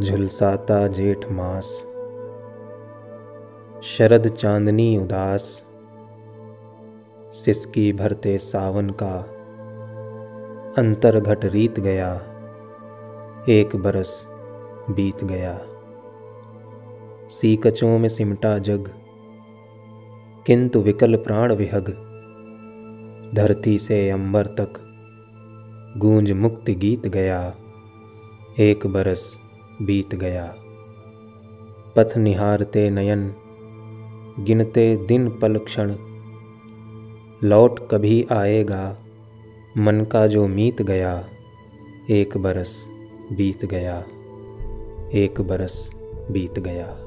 झुलसाता जेठ मास। शरद चांदनी उदास। सिसकी भरते सावन का अंतर घट रीत गया। एक बरस बीत गया। सीकचों में सिमटा जग। किंतु विकल प्राण विहग। धरती से अंबर तक गूंज मुक्ति गीत गया। एक बरस बीत गया। पथ निहारते नयन, गिनते दिन पल क्षण। लौट कभी आएगा, मन का जो मीत गया, एक बरस बीत गया, एक बरस बीत गया।